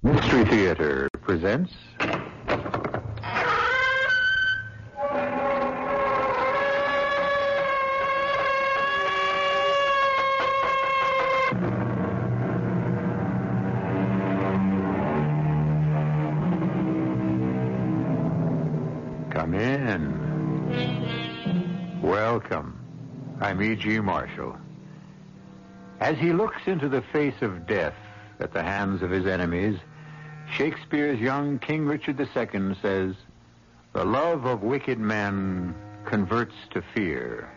Mystery Theater presents. Come in. Welcome. I'm E.G. Marshall. As he looks into the face of death at the hands of his enemies, Shakespeare's young King Richard II says, The love of wicked men converts to fear,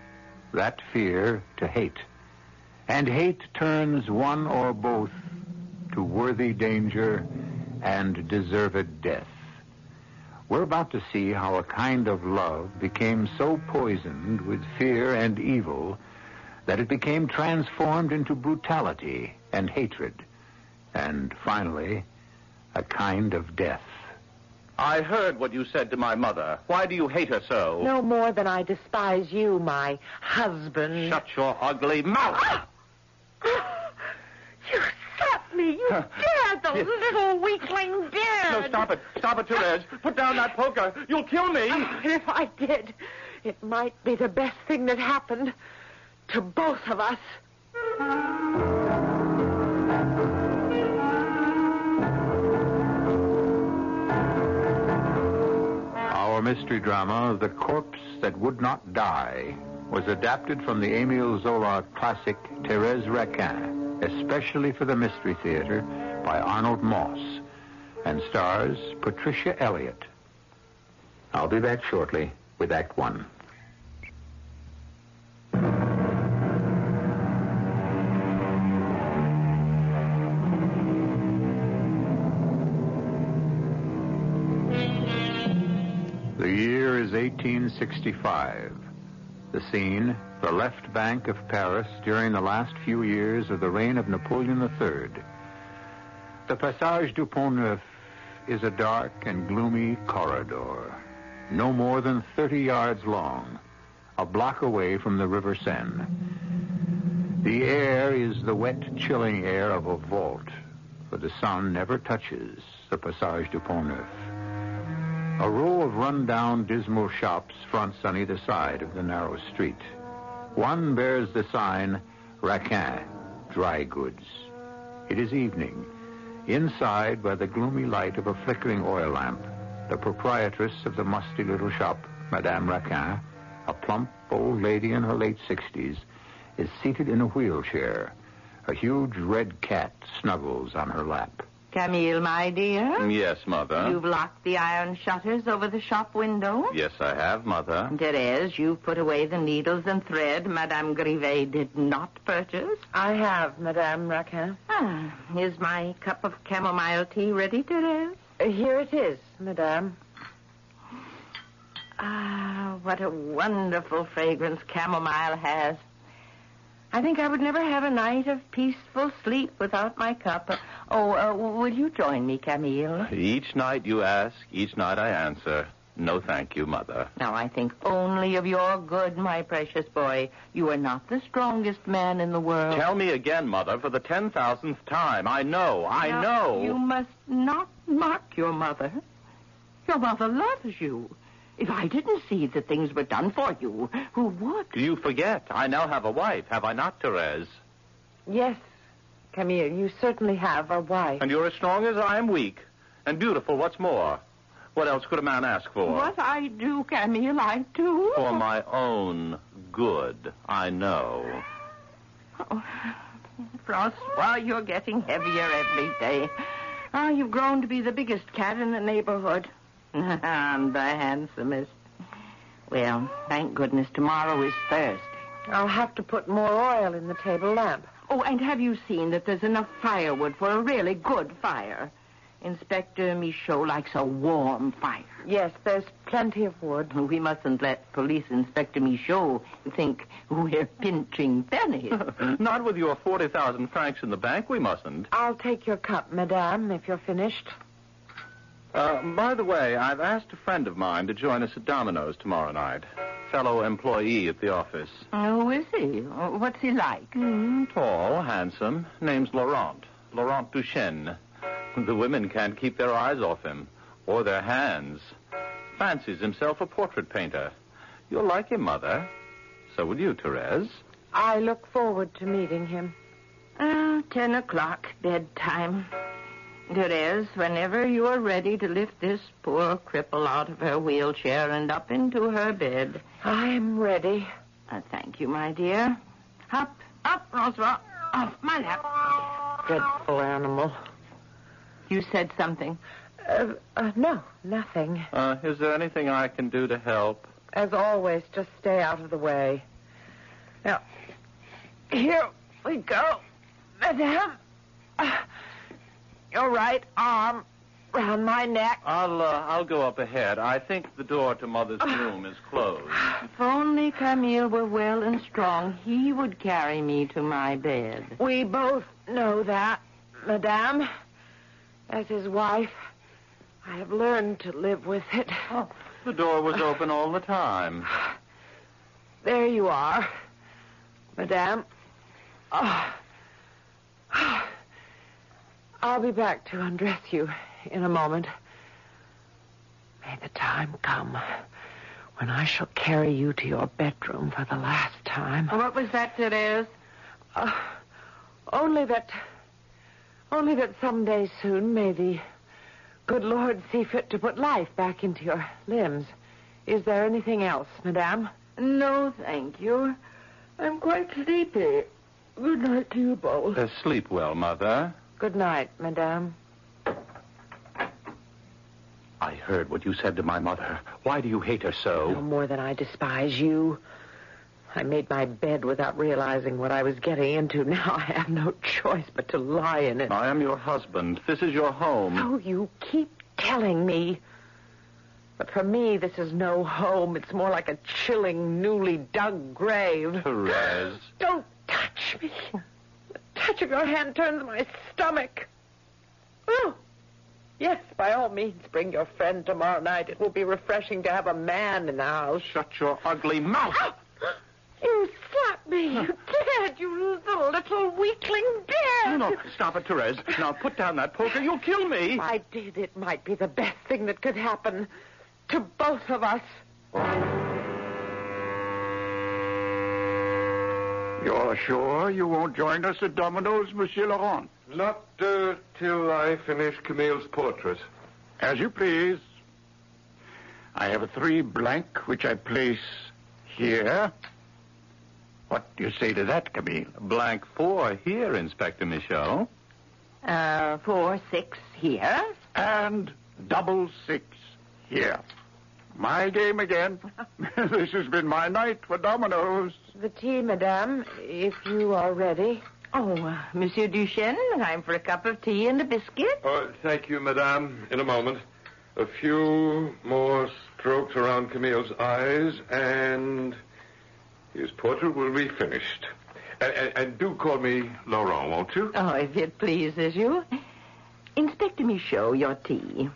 that fear to hate, and hate turns one or both to worthy danger and deserved death. We're about to see how a kind of love became so poisoned with fear and evil that it became transformed into brutality and hatred, and finally, a kind of death. I heard what you said to my mother. Why do you hate her so? No more than I despise you, my husband. Shut your ugly mouth. Ah! You slapped me. You dared, the little weakling dared. No, stop it. Stop it, Therese. Put down that poker. You'll kill me. Ah, if I did, it might be the best thing that happened to both of us. Mystery drama, The Corpse That Would Not Die, was adapted from the Emile Zola classic Thérèse Raquin, especially for the Mystery Theater by Arnold Moss, and stars Patricia Elliott. I'll be back shortly with Act One. 1865. The scene, the left bank of Paris during the last few years of the reign of Napoleon III. The Passage du Pont Neuf is a dark and gloomy corridor, no more than 30 yards long, a block away from the River Seine. The air is the wet, chilling air of a vault, for the sun never touches the Passage du Pont Neuf. A row of run-down, dismal shops fronts on either side of the narrow street. One bears the sign, Raquin, Dry Goods. It is evening. Inside, by the gloomy light of a flickering oil lamp, the proprietress of the musty little shop, Madame Raquin, a plump old lady in her late sixties, is seated in a wheelchair. A huge red cat snuggles on her lap. Camille, my dear. Yes, Mother. You've locked the iron shutters over the shop window. Yes, I have, Mother. Therese, you've put away the needles and thread Madame Grivet did not purchase. I have, Madame Raquin. Ah, is my cup of chamomile tea ready, Therese? Uh, here it is, Madame. Ah, what a wonderful fragrance chamomile has. I think I would never have a night of peaceful sleep without my cup. Oh, uh, will you join me, Camille? Each night you ask, each night I answer. No, thank you, Mother. Now, I think only of your good, my precious boy. You are not the strongest man in the world. Tell me again, Mother, for the ten thousandth time. I know, I Now, know. You must not mock your mother. Your mother loves you. If I didn't see that things were done for you, who would? Do you forget? I now have a wife, have I not, Therese? Yes, Camille, you certainly have a wife. And you're as strong as I am weak. And beautiful, what's more? What else could a man ask for? What I do, Camille, I do. For my own good, I know. Oh, Francois, you're getting heavier every day. Ah, you've grown to be the biggest cat in the neighborhood. And the handsomest. Well, thank goodness tomorrow is Thursday. I'll have to put more oil in the table lamp. Oh, and have you seen that there's enough firewood for a really good fire? Inspector Michaud likes a warm fire. Yes, there's plenty of wood. We mustn't let Police Inspector Michaud think we're pinching pennies. Not with your 40,000 francs in the bank, we mustn't. I'll take your cup, Madame, if you're finished. Uh, by the way, I've asked a friend of mine to join us at dominoes tomorrow night. Fellow employee at the office. Who is he? What's he like? Mm, tall, handsome. Name's Laurent. Laurent Duchesne. The women can't keep their eyes off him, or their hands. Fancies himself a portrait painter. You'll like him, Mother. So will you, Therese. I look forward to meeting him. Ah, ten o'clock, bedtime. Therese, whenever you are ready to lift this poor cripple out of her wheelchair and up into her bed. I'm ready. Uh, thank you, my dear. Up, up, Roswell. Off my lap. Dreadful animal. You said something. Uh, uh, no, nothing. Uh, is there anything I can do to help? As always, just stay out of the way. Now, here we go, Madame. Your right arm round my neck. I'll uh, I'll go up ahead. I think the door to Mother's room is closed. If only Camille were well and strong, he would carry me to my bed. We both know that, Madame. As his wife, I have learned to live with it. Oh, the door was open all the time. There you are, Madame. Oh. I'll be back to undress you in a moment. May the time come when I shall carry you to your bedroom for the last time. What was that, Therese? Uh, only that, only that someday soon may the good Lord see fit to put life back into your limbs. Is there anything else, Madame? No, thank you. I'm quite sleepy. Good night to you both. Uh, sleep well, Mother. Good night, Madame. I heard what you said to my mother. Why do you hate her so? No more than I despise you. I made my bed without realizing what I was getting into. Now I have no choice but to lie in it. I am your husband. This is your home. Oh, you keep telling me. But for me, this is no home. It's more like a chilling, newly dug grave. Therese. Don't touch me. Touch of your hand turns my stomach. Oh, yes, by all means, bring your friend tomorrow night. It will be refreshing to have a man in the house. Shut your ugly mouth. Ah! You slapped me. You did, you little, little weakling did. No, no, stop it, Therese. Now put down that poker. You'll kill me. If I did, it might be the best thing that could happen to both of us. You're sure you won't join us at dominoes, Monsieur Laurent? Not uh, till I finish Camille's portrait. As you please. I have a three blank which I place here. What do you say to that, Camille? Blank four here, Inspector Michel. Uh, four, six here. And double six here. My game again. this has been my night for dominoes. The tea, Madame, if you are ready. Oh, uh, Monsieur Duchesne, time for a cup of tea and a biscuit. Oh, thank you, Madame. In a moment. A few more strokes around Camille's eyes, and his portrait will be finished. And, and, and do call me Laurent, won't you? Oh, if it pleases you. Inspector Michaud, your tea.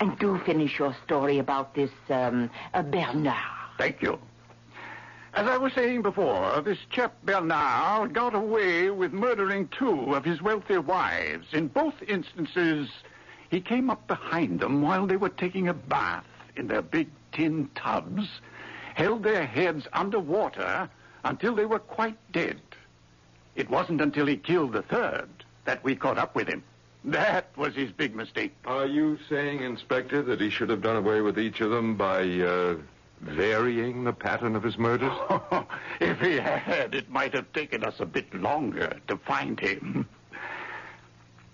And do finish your story about this, um, uh, Bernard. Thank you. As I was saying before, this chap Bernard got away with murdering two of his wealthy wives. In both instances, he came up behind them while they were taking a bath in their big tin tubs, held their heads under water until they were quite dead. It wasn't until he killed the third that we caught up with him. That was his big mistake. Are you saying, Inspector, that he should have done away with each of them by uh, varying the pattern of his murders? if he had, it might have taken us a bit longer to find him.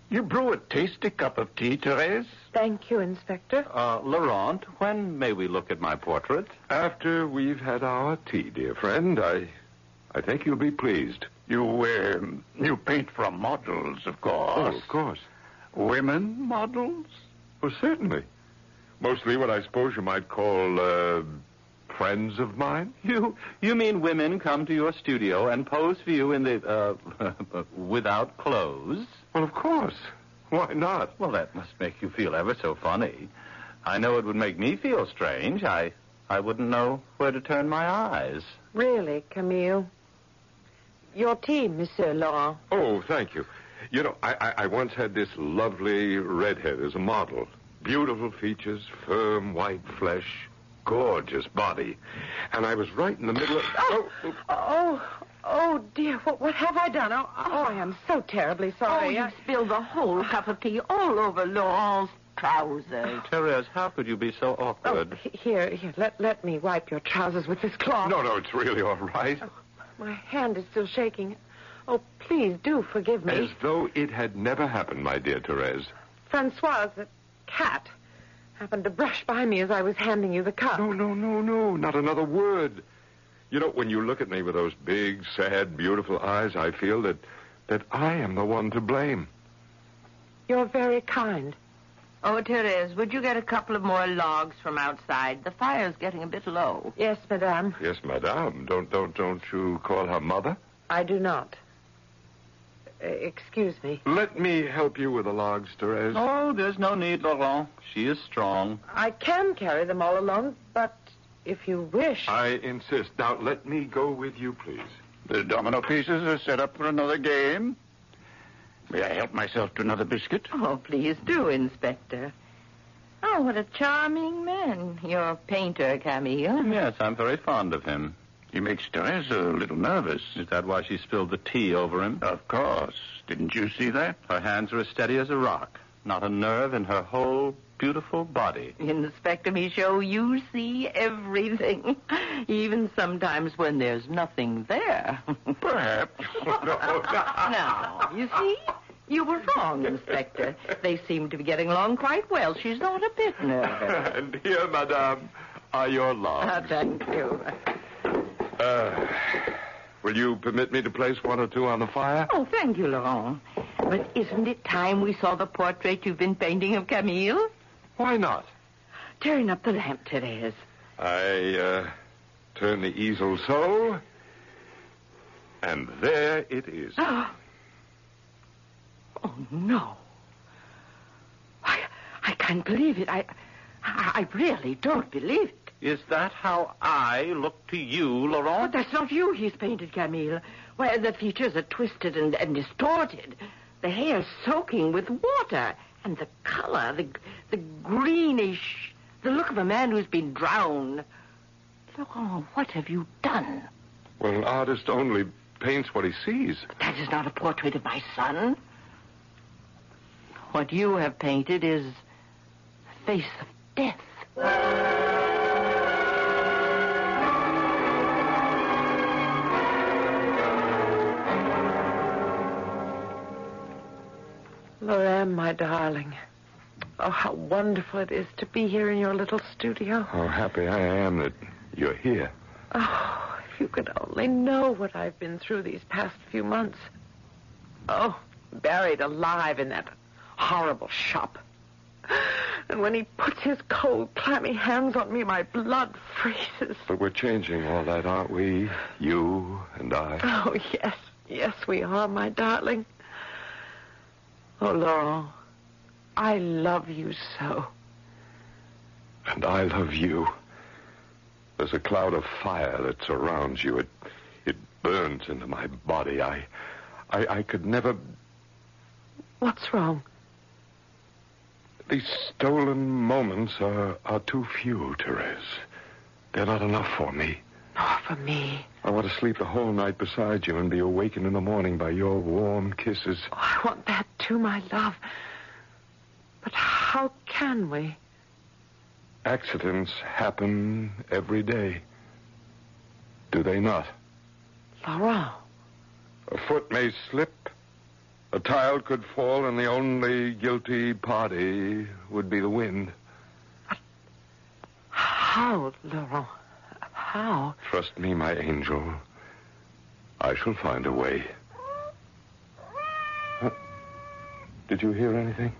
You brew a tasty cup of tea, Therese? Thank you, Inspector. Uh, Laurent, when may we look at my portrait? After we've had our tea, dear friend, I, I think you'll be pleased. You, uh, you paint from models, of course. Oh, of course. Women models? Well, certainly. Mostly what I suppose you might call uh, friends of mine. You you mean women come to your studio and pose for you in the uh, without clothes? Well, of course. Why not? Well, that must make you feel ever so funny. I know it would make me feel strange. I I wouldn't know where to turn my eyes. Really, Camille. Your tea, Monsieur Laurent. Oh, thank you. You know, I, I, I once had this lovely redhead as a model. Beautiful features, firm white flesh, gorgeous body. And I was right in the middle of. Oh, oh, oh, oh, dear. What, what have I done? Oh, oh, oh I am so terribly sorry. Oh, sorry. you I- spilled the whole ah. cup of tea all over Laurent's trousers. Ah, Therese, how could you be so Oh, awkward? he- here, here. Let, let me wipe your trousers with this cloth. No, no, it's really all right. Oh, my hand is still shaking. Oh, please do forgive me. As though it had never happened, my dear Therese. Francoise, the cat, happened to brush by me as I was handing you the cup. No, no, no, no, not another word. You know, when you look at me with those big, sad, beautiful eyes, I feel that that I am the one to blame. You're very kind. Oh, Therese, would you get a couple of more logs from outside? The fire's getting a bit low. Yes, madame. Yes, madame. Don't don't don't you call her mother? I do not. Uh, excuse me. Let me help you with the logs, Therese. Oh, there's no need, Laurent. She is strong. I can carry them all alone, but if you wish. I insist. Now let me go with you, please. The domino pieces are set up for another game. May I help myself to another biscuit? Oh, please do, Inspector. Oh, what a charming man, your painter, Camille. Yes, I'm very fond of him. He makes Therese a little nervous. Is that why she spilled the tea over him? Of course. Didn't you see that? Her hands are as steady as a rock. Not a nerve in her whole beautiful body. Inspector Michaud, you see everything, even sometimes when there's nothing there. Perhaps. now, you see, you were wrong, Inspector. They seem to be getting along quite well. She's not a bit nervous. and here, madame, are your Ah, thank you. Uh, will you permit me to place one or two on the fire? Oh, thank you, Laurent. But isn't it time we saw the portrait you've been painting of Camille? Why not? Turn up the lamp, Therese. I uh, turn the easel so, and there it is. Oh, oh no. I, I can't believe it. I, I, I really don't believe it. Is that how I look to you, But Laurent? that's not you he's painted, Camille. Why, the features are twisted and, and distorted. The hair soaking with water. And the color, the, the greenish, the look of a man who's been drowned. Laurent, what have you done? Well, an artist only paints what he sees. That is not a portrait of my son. What you have painted is the face of death. Laurent, my darling. Oh, how wonderful it is to be here in your little studio. How happy I am that you're here. Oh, if you could only know what I've been through these past few months. Oh, buried alive in that horrible shop. And when he puts his cold, clammy hands on me, my blood freezes. But we're changing all that, aren't we? You and I. Oh, yes, yes, we are, my darling. Oh, Laurent, I love you so. And I love you. There's a cloud of fire that surrounds you. It it burns into my body. I I, I could never What's wrong? these stolen moments are, are too few, Therese. They're not enough for me. Not for me. I want to sleep the whole night beside you and be awakened in the morning by your warm kisses. Oh, I want that too, my love. But how can we? Accidents happen every day. Do they not? Laurent, A foot may slip, a child could fall, and the only guilty party would be the wind. how, Laurent? How? Trust me, my angel. I shall find a way. Huh? Did you hear anything?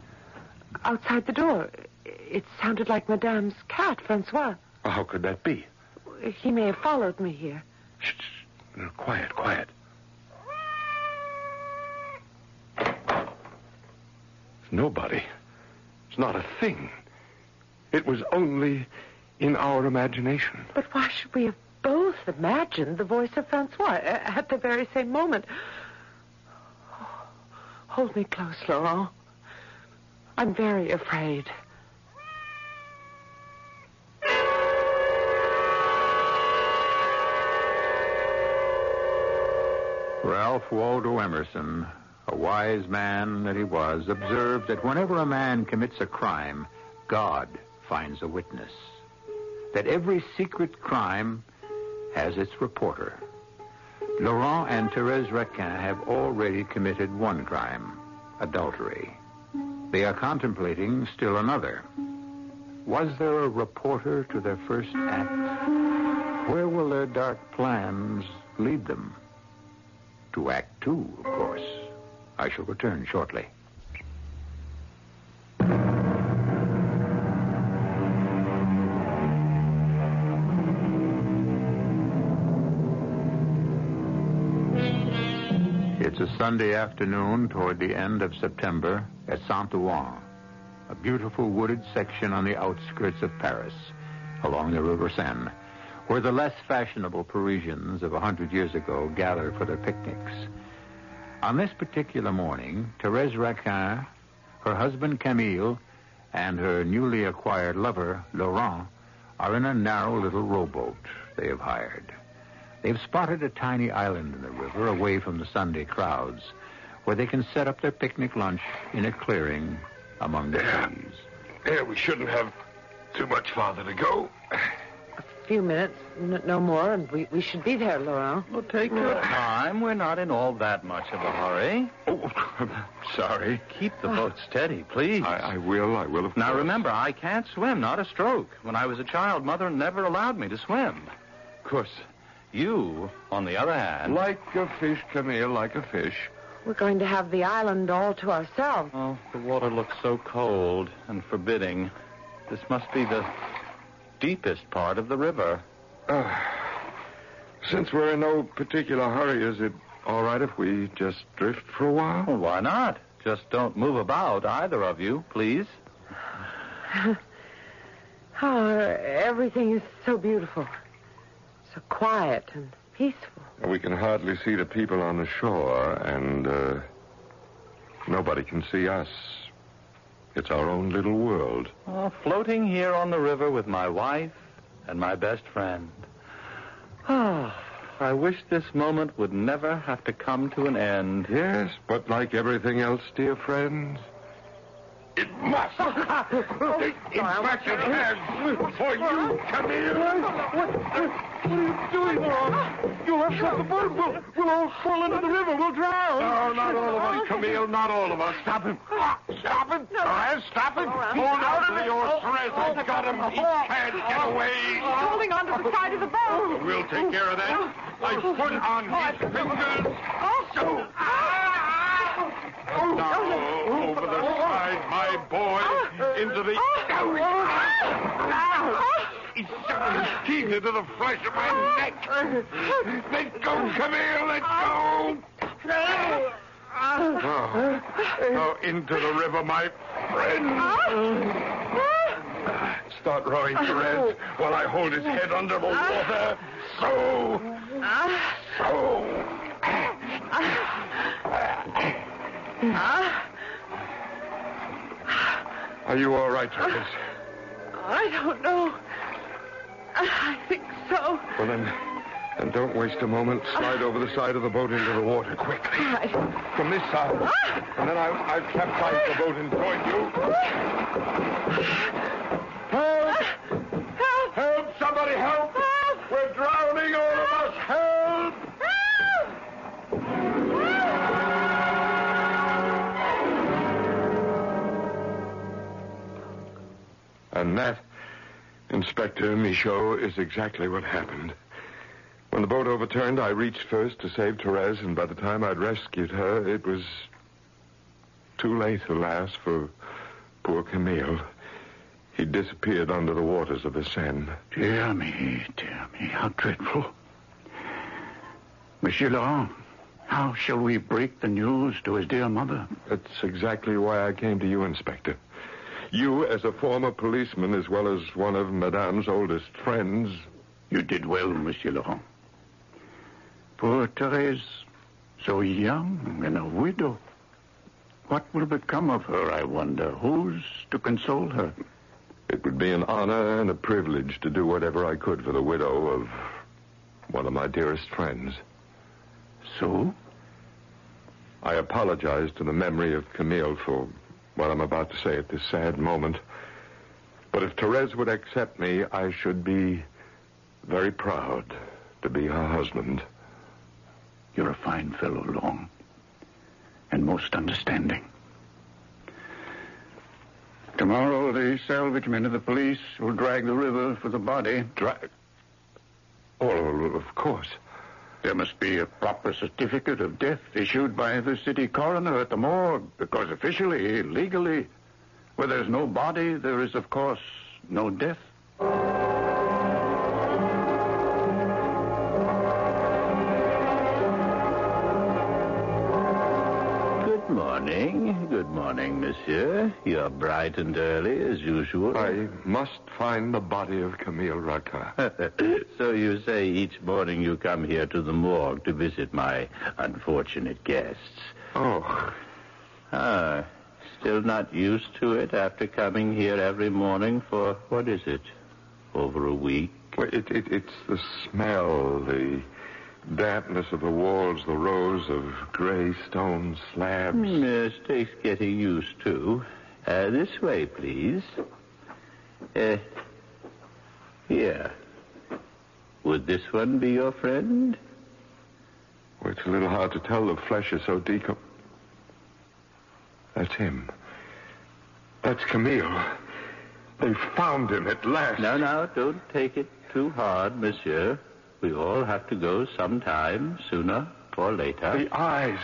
Outside the door. It sounded like Madame's cat, Francois. How could that be? He may have followed me here. Shh, shh. No, quiet, quiet. Nobody. It's not a thing. It was only in our imagination. But why should we have both imagined the voice of Francois uh, at the very same moment? Oh, hold me close, Laurent. I'm very afraid. Ralph Waldo Emerson, a wise man that he was, observed that whenever a man commits a crime, God finds a witness. That every secret crime has its reporter. Laurent and Therese Raquin have already committed one crime, adultery. They are contemplating still another. Was there a reporter to their first act? Where will their dark plans lead them? To Act Two, of course. I shall return shortly. Sunday afternoon toward the end of September at Saint-Ouen, a beautiful wooded section on the outskirts of Paris, along the River Seine, where the less fashionable Parisians of a hundred years ago gathered for their picnics. On this particular morning, Therese Raquin, her husband Camille, and her newly acquired lover, Laurent, are in a narrow little rowboat they have hired. They've spotted a tiny island in the river away from the Sunday crowds where they can set up their picnic lunch in a clearing among the Yeah. trees. Yeah, we shouldn't have too much farther to go. A few minutes, n- no more, and we, we should be there, Laurent. Well, take your time. We're not in all that much of a hurry. Oh, sorry. Keep the boat steady, please. I, I will, I will, of Now course. remember, I can't swim, not a stroke. When I was a child, Mother never allowed me to swim. Of course, you, on the other hand. Like a fish, Camille, like a fish. We're going to have the island all to ourselves. Oh, the water looks so cold and forbidding. This must be the deepest part of the river. Uh, since we're in no particular hurry, is it all right if we just drift for a while? Well, why not? Just don't move about, either of you, please. Oh, everything is so beautiful, so quiet and peaceful. We can hardly see the people on the shore, and uh, nobody can see us. It's our own little world. Oh, floating here on the river with my wife and my best friend. Ah, I wish this moment would never have to come to an end. Yes, but like everything else, dear friends, it must. Inspector Tag, for you, Camille. What what are you doing, Laurent? You'll upset the boat. We'll, we'll all fall into the river. We'll drown. No, not all of us, Camille, not all of us. Stop him. Stop him. Therese, stop him. Oh, oh, oh, Hold on to your Therese. I've got him. He can't get away. Holding onto the side of the boat. We'll take care of that. I put on his fingers. So. Now, over the side, my boy, into the... He stuck his teeth into the flesh of my neck. Let go, Camille, let go. Oh, oh, into the river, my friend. Start rowing, Therese, while I hold his head under the water. So. So. Are you all right, Therese? I don't know. I think so. Well, then, then don't waste a moment. Slide over the side of the boat into the water quickly. Right. From this side. Ah! And then I'll, I've capsized the boat and joined you. Ah! Inspector Michaud, is exactly what happened. When the boat overturned, I reached first to save Therese, and by the time I'd rescued her, it was too late, alas, for poor Camille. He disappeared under the waters of the Seine. Dear me, dear me, how dreadful. Monsieur Laurent, how shall we break the news to his dear mother? That's exactly why I came to you, Inspector. You, as a former policeman, as well as one of Madame's oldest friends, You did well, Monsieur Laurent. Poor Therese, so young and a widow. What will become of her, I wonder? Who's to console her? It would be an honor and a privilege to do whatever I could for the widow of one of my dearest friends. So? I apologize to the memory of Camille for what I'm about to say at this sad moment. But if Therese would accept me, I should be very proud to be her husband. You're a fine fellow, Long, and most understanding. Tomorrow, the salvage men of the police will drag the river for the body. Drag? Oh, of course. There must be a proper certificate of death issued by the city coroner at the morgue, because officially, legally, where there's no body, there is, of course, no death. Morning. Good morning, monsieur. You're bright and early, as usual. I must find the body of Camille Raquin. so you say each morning you come here to the morgue to visit my unfortunate guests. Oh, Ah, still not used to it after coming here every morning for, what is it, over a week? well, it, it, it's the smell, the dampness of the walls, the rows of gray stone slabs. Yes, takes getting used to. Uh, this way, please. Uh, here. Would this one be your friend? Well, it's a little hard to tell. The flesh is so decom... That's him. That's Camille. They found him at last. No, no, don't take it too hard, monsieur. We all have to go sometime, sooner or later. The eyes.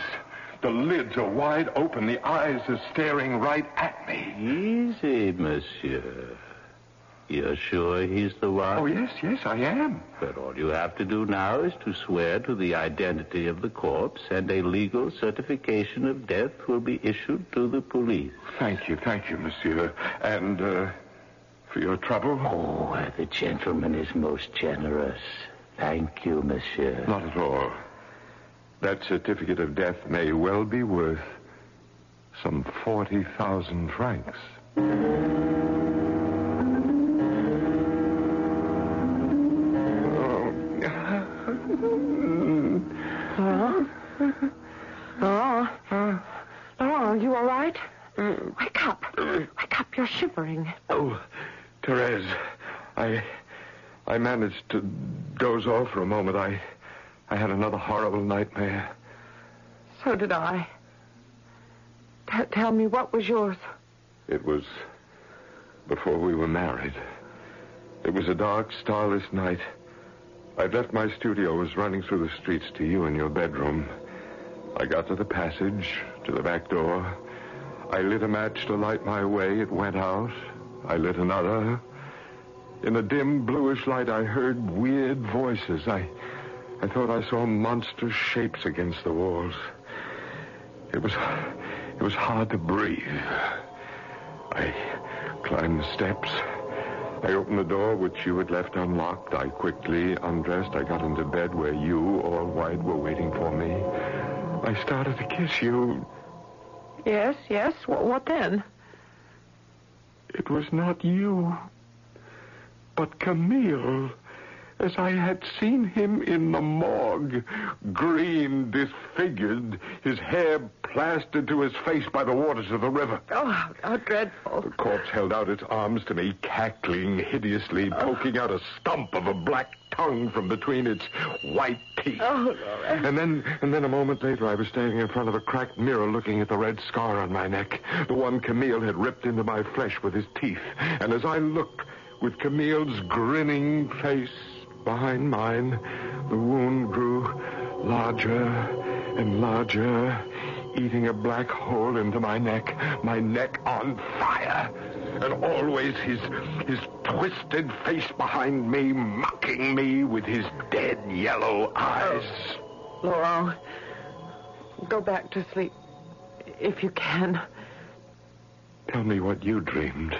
The lids are wide open. The eyes are staring right at me. Easy, monsieur. You're sure he's the one? Oh, yes, yes, I am. But all you have to do now is to swear to the identity of the corpse, and a legal certification of death will be issued to the police. Thank you, thank you, monsieur. And, uh, for your trouble? Oh, the gentleman is most generous. Thank you, monsieur. Not at all. That certificate of death may well be worth some 40,000 francs. Laurent? Laurent? Laurent, are you all right? Mm, wake up. Wake up. You're shivering. Oh, Therese, I, I managed to doze off for a moment. I, I had another horrible nightmare. So did I. T- tell me, what was yours? It was before we were married. It was a dark, starless night. I'd left my studio, was running through the streets to you in your bedroom. I got to the passage, to the back door. I lit a match to light my way. It went out. I lit another. In the dim, bluish light, I heard weird voices. I, I thought I saw monstrous shapes against the walls. It was, it was hard to breathe. I climbed the steps. I opened the door, which you had left unlocked. I quickly undressed. I got into bed where you, all white, were waiting for me. I started to kiss you. Yes, yes. What, what then? It was not you, but Camille, as I had seen him in the morgue, green, disfigured, his hair plastered to his face by the waters of the river. Oh, how, how dreadful. The corpse held out its arms to me, cackling hideously, oh. poking out a stump of a black tongue from between its white teeth. Oh, Laurent. And then, and then a moment later, I was standing in front of a cracked mirror looking at the red scar on my neck, the one Camille had ripped into my flesh with his teeth. And as I looked, with Camille's grinning face behind mine, the wound grew larger and larger, eating a black hole into my neck, my neck on fire. And always his his twisted face behind me, mocking me with his dead yellow eyes. Oh, Laurent, go back to sleep. If you can. Tell me what you dreamed.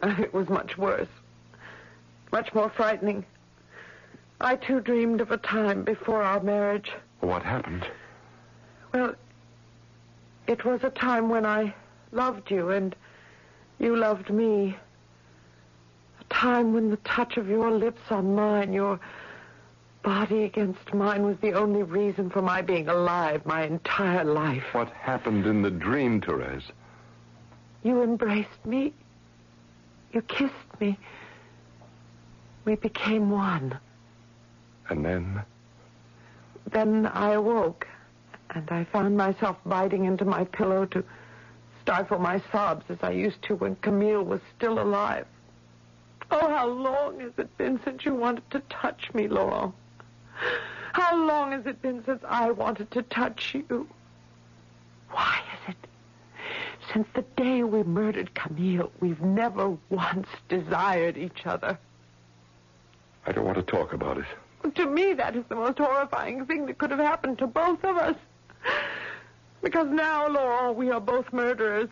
It was much worse. Much more frightening. I too dreamed of a time before our marriage. What happened? Well, It was a time when I loved you and you loved me. A time when the touch of your lips on mine, your body against mine, was the only reason for my being alive my entire life. What happened in the dream, Therese? You embraced me. You kissed me. We became one. And then? Then I awoke, and I found myself biting into my pillow to stifle my sobs as I used to when Camille was still alive. Oh, how long has it been since you wanted to touch me, Laurent? How long has it been since I wanted to touch you? Why is it? Since the day we murdered Camille, we've never once desired each other. I don't want to talk about it. To me, that is the most horrifying thing that could have happened to both of us. Because now, Laurent, we are both murderers.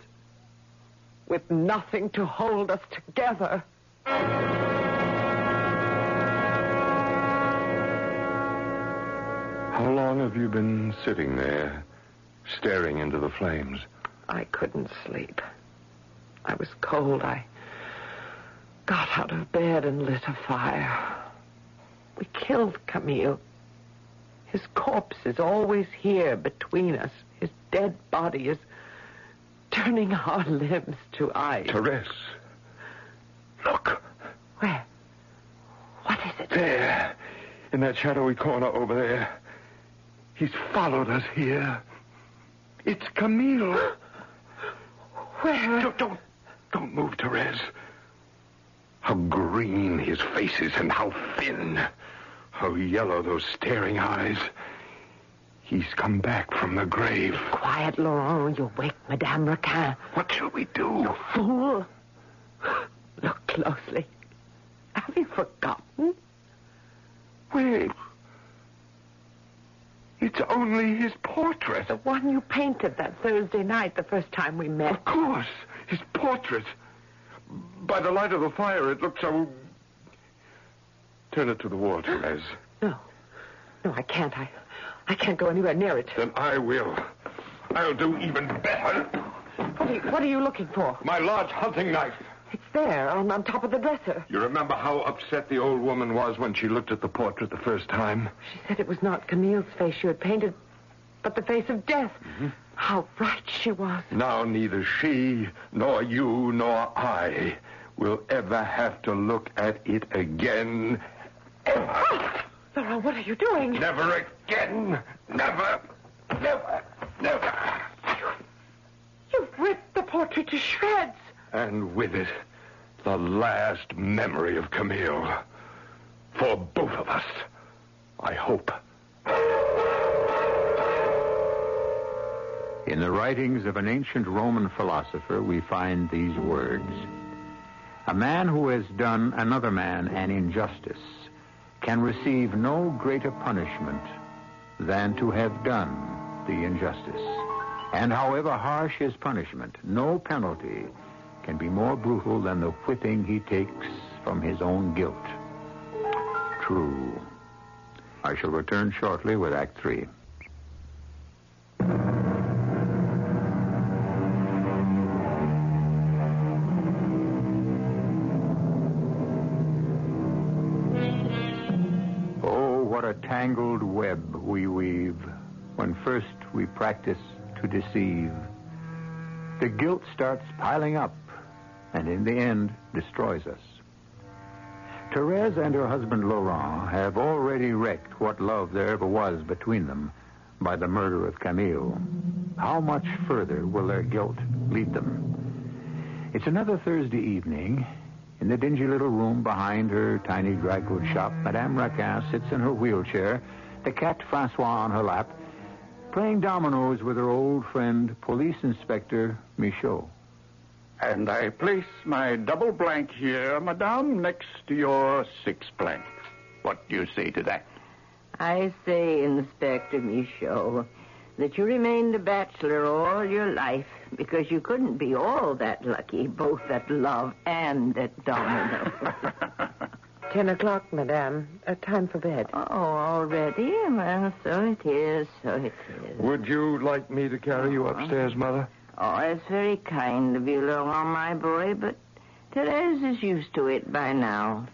With nothing to hold us together. How long have you been sitting there, staring into the flames? I couldn't sleep. I was cold. I got out of bed and lit a fire. We killed Camille. His corpse is always here between us. His dead body is turning our limbs to ice. Therese, look. Where? What is it? There, in that shadowy corner over there. He's followed us here. It's Camille. Where? Don't, don't, don't move, Therese. How green his face is and how thin. How yellow those staring eyes. He's come back from the grave. Quiet, Laurent. You'll wake Madame Raquin. What shall we do? You fool. Look closely. Have you forgotten? Wait. It's only his portrait. The one you painted that Thursday night, the first time we met. Of course. His portrait. By the light of the fire, it looked so. Turn it to the wall, Therese. No. No, I can't. I, I can't go anywhere near it. Then I will. I'll do even better. What are you, what are you looking for? My large hunting knife. There, on, on top of the dresser. You remember how upset the old woman was when she looked at the portrait the first time? She said it was not Camille's face you had painted, but the face of death. Mm-hmm. How right she was. Now neither she, nor you, nor I will ever have to look at it again. Ever. Laurent, what are you doing? Never again. Never. Never. Never. You've ripped the portrait to shreds. And with it, the last memory of Camille. For both of us, I hope. In the writings of an ancient Roman philosopher, we find these words A man who has done another man an injustice can receive no greater punishment than to have done the injustice. And however harsh his punishment, no penalty can be more brutal than the whipping he takes from his own guilt. True. I shall return shortly with Act Three. Oh, what a tangled web we weave when first we practice to deceive. The guilt starts piling up and in the end destroys us. Therese and her husband Laurent have already wrecked what love there ever was between them by the murder of Camille. How much further will their guilt lead them? It's another Thursday evening. In the dingy little room behind her tiny dry goods shop, Madame Raquin sits in her wheelchair, the cat Francois on her lap, playing dominoes with her old friend, Police Inspector Michaud. And I place my double blank here, Madame, next to your six blank. What do you say to that? I say, Inspector Michaud, that you remained a bachelor all your life because you couldn't be all that lucky, both at love and at domino. Ten o'clock, madame. Uh, time for bed. Oh, already? Well, so it is, so it is. Would you like me to carry you upstairs, Mother? Oh, it's very kind of you, Laurent, my boy, but Therese is used to it by now.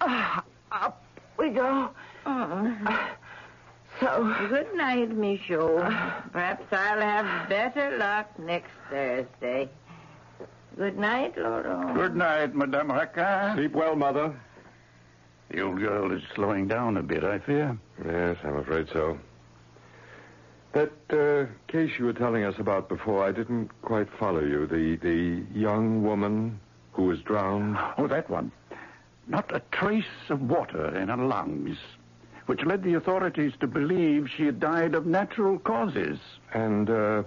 Ah, up we go. Oh. So, Good night, Michaud. Perhaps I'll have better luck next Thursday. Good night, Laurent. Good night, Madame Raquin. Sleep well, Mother. The old girl is slowing down a bit, I fear. Yes, I'm afraid so. That uh, case you were telling us about before, I didn't quite follow you. The the young woman who was drowned. Oh, that one. Not a trace of water in her lungs, which led the authorities to believe she had died of natural causes. And uh,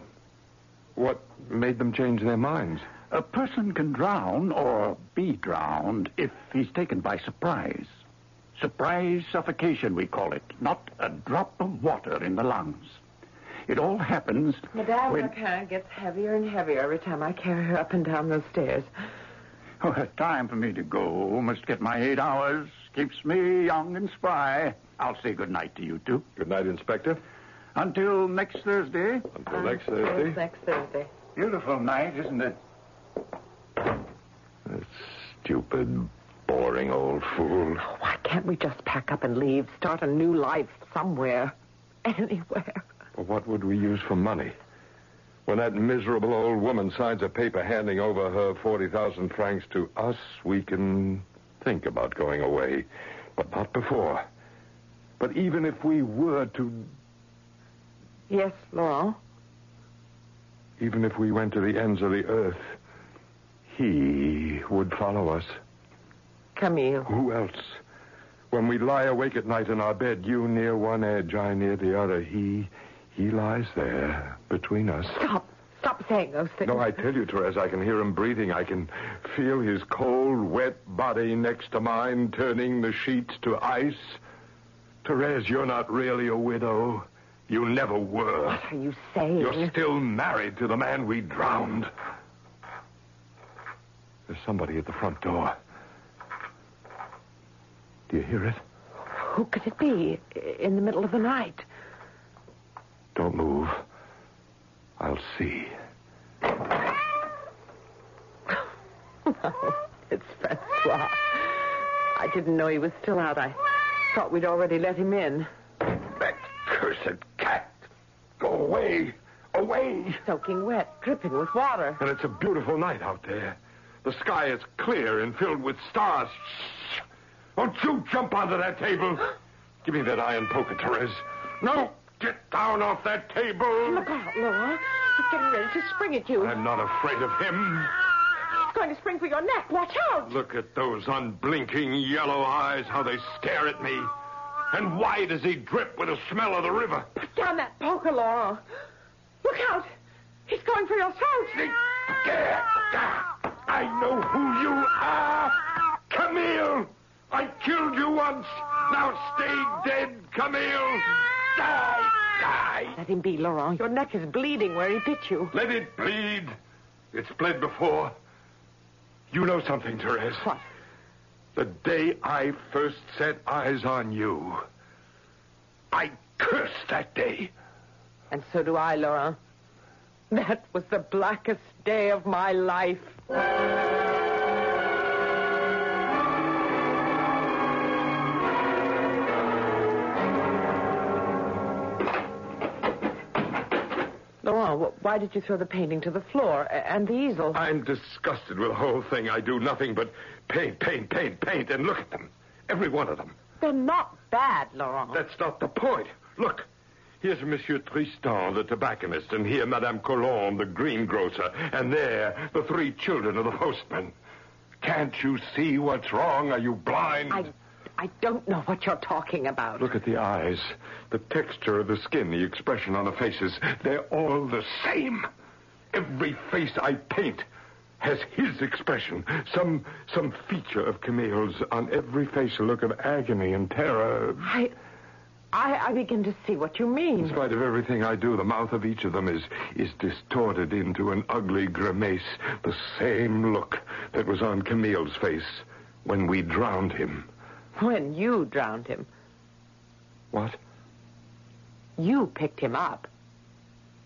what made them change their minds? A person can drown or be drowned if he's taken by surprise. Surprise suffocation, we call it. Not a drop of water in the lungs. It all happens Madame when... Raquin gets heavier and heavier every time I carry her up and down those stairs. Oh, it's time for me to go. Must get my eight hours. Keeps me young and spry. I'll say good night to you two. Good night, Inspector. Until next Thursday. Until next Yes, Thursday. Next Thursday. Beautiful night, isn't it? That stupid, boring old fool. Oh, why can't we just pack up and leave? Start a new life somewhere. Anywhere. What would we use for money? When that miserable old woman signs a paper handing over her 40,000 francs to us, we can think about going away. But not before. But even if we were to, Yes, Laurent. even if we went to the ends of the earth, he would follow us. Camille. Who else? When we lie awake at night in our bed, you near one edge, I near the other, he, he lies there between us. Stop. Stop saying those things. No, I tell you, Therese, I can hear him breathing. I can feel his cold, wet body next to mine, turning the sheets to ice. Therese, you're not really a widow. You never were. What are you saying? You're still married to the man we drowned. There's somebody at the front door. Do you hear it? Who could it be in the middle of the night? Don't move. I'll see. it's Francois. I didn't know he was still out. I thought we'd already let him in. That cursed cat. Go away. Away. Soaking wet, dripping with water. And it's a beautiful night out there. The sky is clear and filled with stars. Shh! Don't you jump onto that table. Give me that iron poker, Therese. No, get down off that table. Look out, Laurent. He's getting ready to spring at you. I'm not afraid of him. He's going to spring for your neck. Watch out. Look at those unblinking yellow eyes, how they stare at me. And why does he drip with the smell of the river? Put down that poker, Laurent. Look out. He's going for your throat. There. I know who you are. Camille! I killed you once. Now stay dead, Camille. Die, die. Let him be, Laurent. Your neck is bleeding where he bit you. Let it bleed. It's bled before. You know something, Therese. What? The day I first set eyes on you, I cursed that day. And so do I, Laurent. That was the blackest day of my life. Wh- why did you throw the painting to the floor and the easel? I'm disgusted with the whole thing. I do nothing but paint, paint, paint, paint, and look at them. Every one of them. They're not bad, Laurent. That's not the point. Look. Here's Monsieur Tristan, the tobacconist, and here Madame Colombe, the greengrocer, and there the three children of the postman. Can't you see what's wrong? Are you blind? I, I don't know what you're talking about. Look at the eyes, the texture of the skin, the expression on the faces. They're all the same. Every face I paint has his expression. Some some feature of Camille's on every face a look of agony and terror. I, I, I begin to see what you mean. In spite of everything I do, the mouth of each of them is is distorted into an ugly grimace, the same look that was on Camille's face. When we drowned him. When you drowned him, What? you picked him up.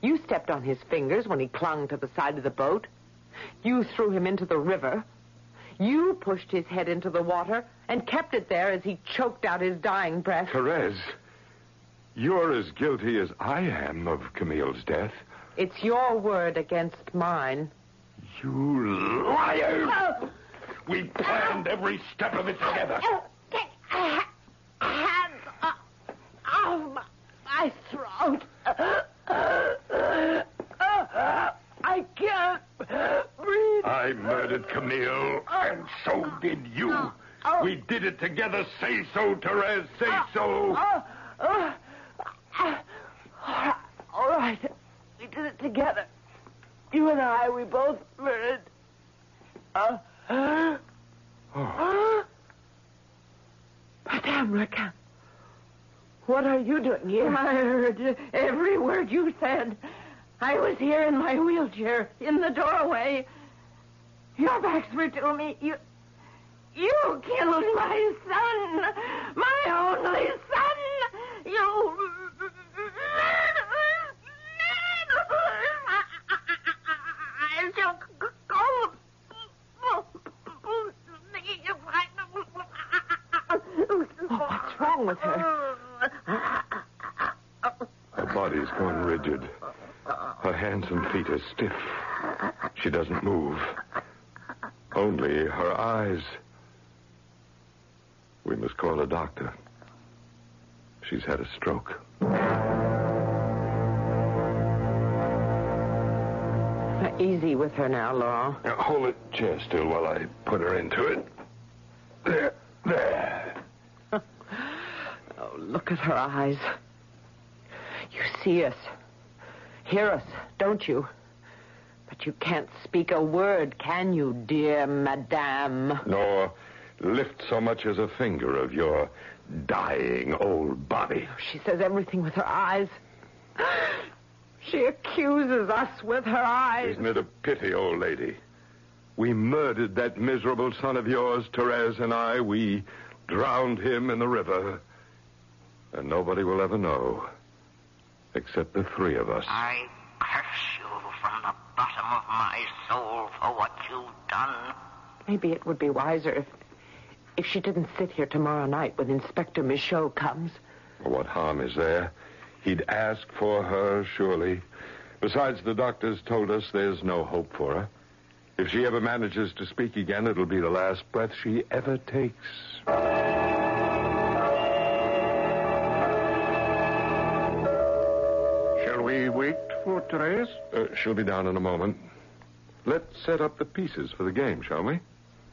You stepped on his fingers when he clung to the side of the boat. You threw him into the river. You pushed his head into the water and kept it there as he choked out his dying breath. Therese, you're as guilty as I am of Camille's death. It's your word against mine. You liar! Oh! We planned every step of it together. Oh! Take hands off, off my, throat. I can't breathe. I murdered Camille, and so did you. Oh. We did it together. Say so, Therese. Say ah. so. Oh, oh, oh. All right. We did it together. You and I, we both murdered. Uh, Oh, Madame Raquin, what are you doing here? I heard every word you said. I was here in my wheelchair, in the doorway. Your backs were to me. You, you killed my son, my only son. You. Call oh, What's wrong with her? Her body's gone rigid. Her hands and feet are stiff. She doesn't move. Only her eyes. We must call a doctor. She's had a stroke. Easy with her now, Laurent. Now, hold the chair still while I put her into it. There, there. Oh, look at her eyes. You see us, hear us, don't you? But you can't speak a word, can you, dear Madame? Nor lift so much as a finger of your dying old body. Oh, she says everything with her eyes. She accuses us with her eyes. Isn't it a pity, old lady? We murdered that miserable son of yours, Therese and I. We drowned him in the river. And nobody will ever know. Except the three of us. I curse you from the bottom of my soul for what you've done. Maybe it would be wiser if if she didn't sit here tomorrow night when Inspector Michaud comes. Well, what harm is there? He'd ask for her, surely. Besides, the doctors told us there's no hope for her. If she ever manages to speak again, it'll be the last breath she ever takes. We wait for Therese? Uh, she'll be down in a moment. Let's set up the pieces for the game, shall we?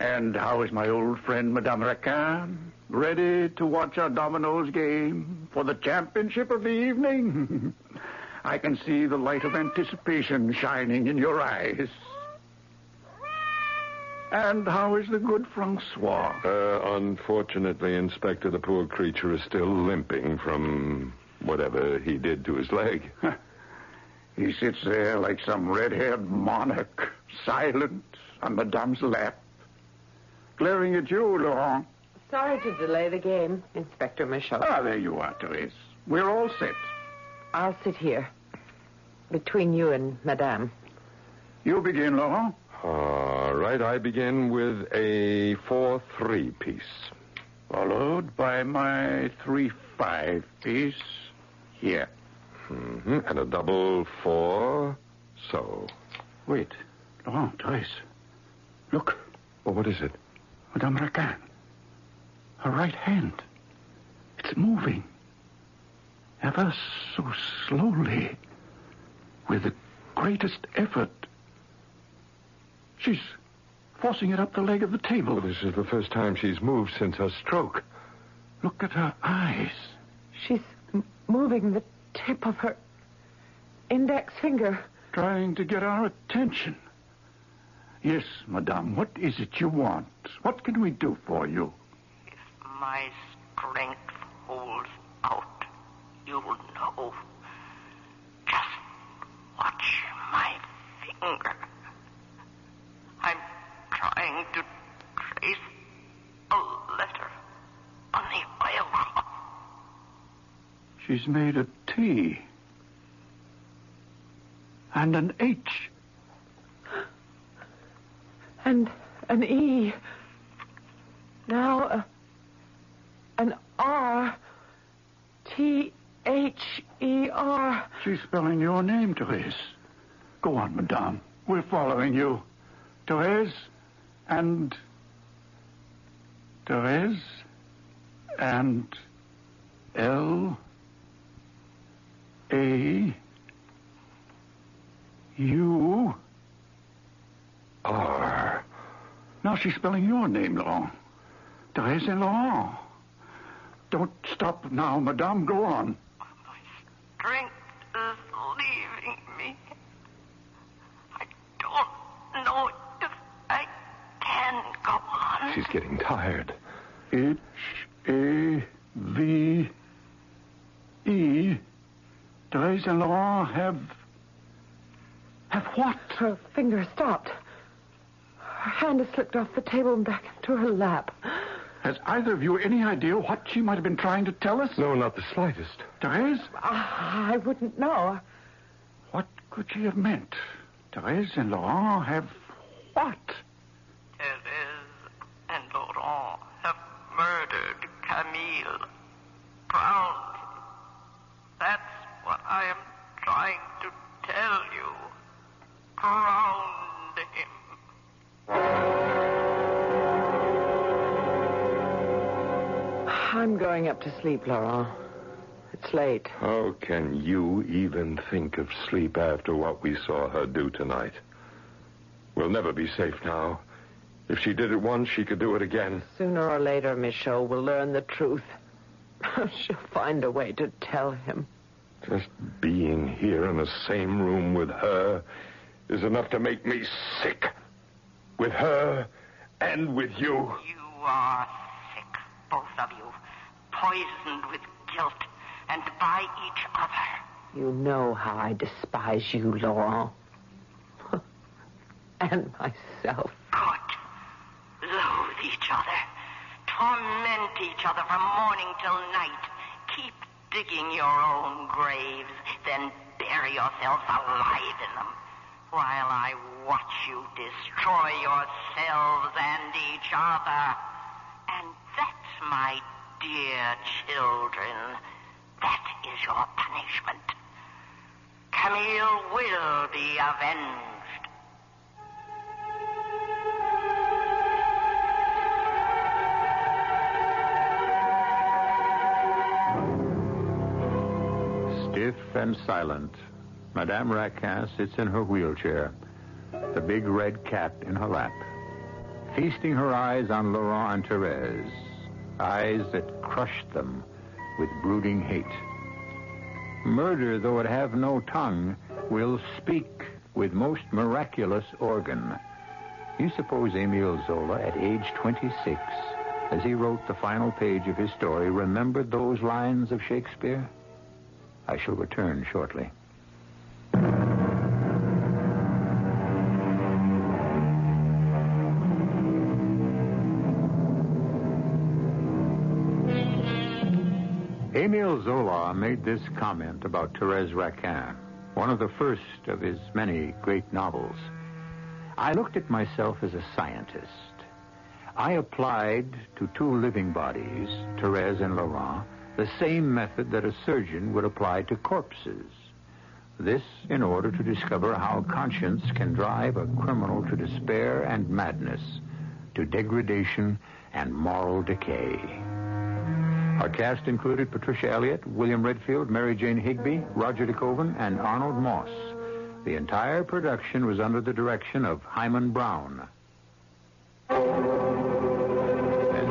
And how is my old friend, Madame Raquin? Ready to watch our dominoes game for the championship of the evening? I can see the light of anticipation shining in your eyes. And how is the good Francois? Uh, unfortunately, Inspector, the poor creature is still limping from whatever he did to his leg. He sits there like some red-haired monarch, silent on Madame's lap, glaring at you, Laurent. Sorry to delay the game, Inspector Michaud. Ah, there you are, Therese. We're all set. I'll sit here. Between you and Madame. You begin, Laurent. All right, I begin with a 4 3 piece. Followed by my 3-5 piece. Here. Hmm And a double four. so. Wait. Laurent, Therese. Look, Well, what is it? Madame Raquin. Her right hand. It's moving. Ever so slowly. With the greatest effort. She's forcing it up the leg of the table. Well, this is the first time she's moved since her stroke. Look at her eyes. She's m- moving the tip of her index finger. Trying to get our attention. Yes, madame, what is it you want? What can we do for you? If My strength holds out. You'll know. Just watch my finger. I'm trying to trace a letter on the oilcloth. She's made a T. And an H. And an E. Now, uh, an R. T H E R. She's spelling your name, Therese. Go on, madame. We're following you. Therese and. Therese and. L. A. U. R. Now she's spelling your name, Laurent. Therese Laurent. Don't stop now, madame. Go on. My strength is leaving me. I don't know if I can go on. She's getting tired. H A V E. Therese and Laurent have. have what? Her finger stopped. Her hand has slipped off the table and back into her lap. Has either of you any idea what she might have been trying to tell us? No, not the slightest. Therese? Ah, I wouldn't know. What could she have meant? Therese and Laurent have what? I'm going up to sleep, Laurent. It's late. How can you even think of sleep after what we saw her do tonight? We'll never be safe now. If she did it once, she could do it again. Sooner or later, Michaud will learn the truth. She'll find a way to tell him. Just being here in the same room with her is enough to make me sick. With her and with you. You are sick, both of you. Poisoned with guilt and by each other. You know how I despise you, Laurent. and myself. Good. Loathe each other. Torment each other from morning till night. Keep digging your own graves, then bury yourselves alive in them. While I watch you destroy yourselves and each other. And that's my dear children. That is your punishment. Camille will be avenged. Stiff and silent, Madame Raquin sits in her wheelchair, the big red cat in her lap, feasting her eyes on Laurent and Therese, eyes that crushed them with brooding hate. Murder, though it have no tongue, will speak with most miraculous organ. You suppose Emile Zola, at age 26, as he wrote the final page of his story, remembered those lines of Shakespeare? I shall return shortly. Emile Zola made this comment about Therese Raquin, one of the first of his many great novels. I looked at myself as a scientist. I applied to two living bodies, Therese and Laurent, the same method that a surgeon would apply to corpses. This in order to discover how conscience can drive a criminal to despair and madness, to degradation and moral decay. Our cast included Patricia Elliott, William Redfield, Mary Jane Higby, Roger DeKoven, and Arnold Moss. The entire production was under the direction of Himan Brown. And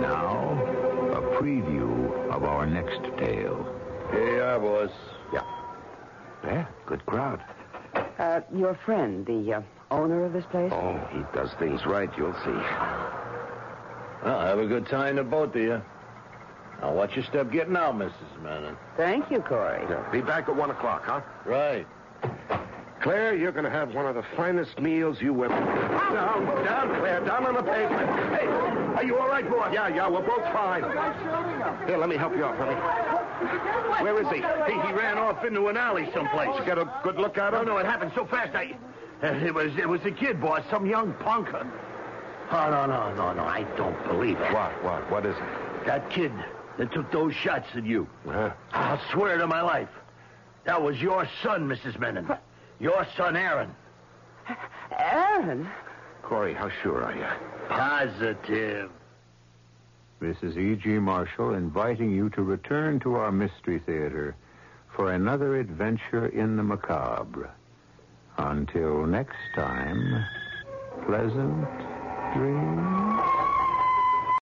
now, a preview of our next tale. Here you are, boys. Yeah. Yeah, good crowd. Uh, your friend, the uh, owner of this place? Oh, he does things right, you'll see. Well, have a good time to both of you. Now, watch your step getting out, Mrs. Manning. Thank you, Corey. Yeah, be back at one o'clock, huh? Right. Claire, you're going to have one of the finest meals you ever. Down, down, Claire, down on the pavement. Hey, are you all right, boy? Yeah, yeah, we're both fine. Here, let me help you out, Billy. Where is he? He, he ran off into an alley someplace. Did you get a good look at No, him? no, it happened so fast. I, uh, it was it was a kid, boss, some young punker. Oh no, no, no, no! I don't believe it. What, what, what is it? That kid that took those shots at you. Huh? I'll swear to my life, that was your son, Mrs. Menon. Your son, Aaron. Aaron? Corey, how sure are you? Positive. This is E.G. Marshall inviting you to return to our Mystery Theater for another adventure in the macabre. Until next time, pleasant dreams.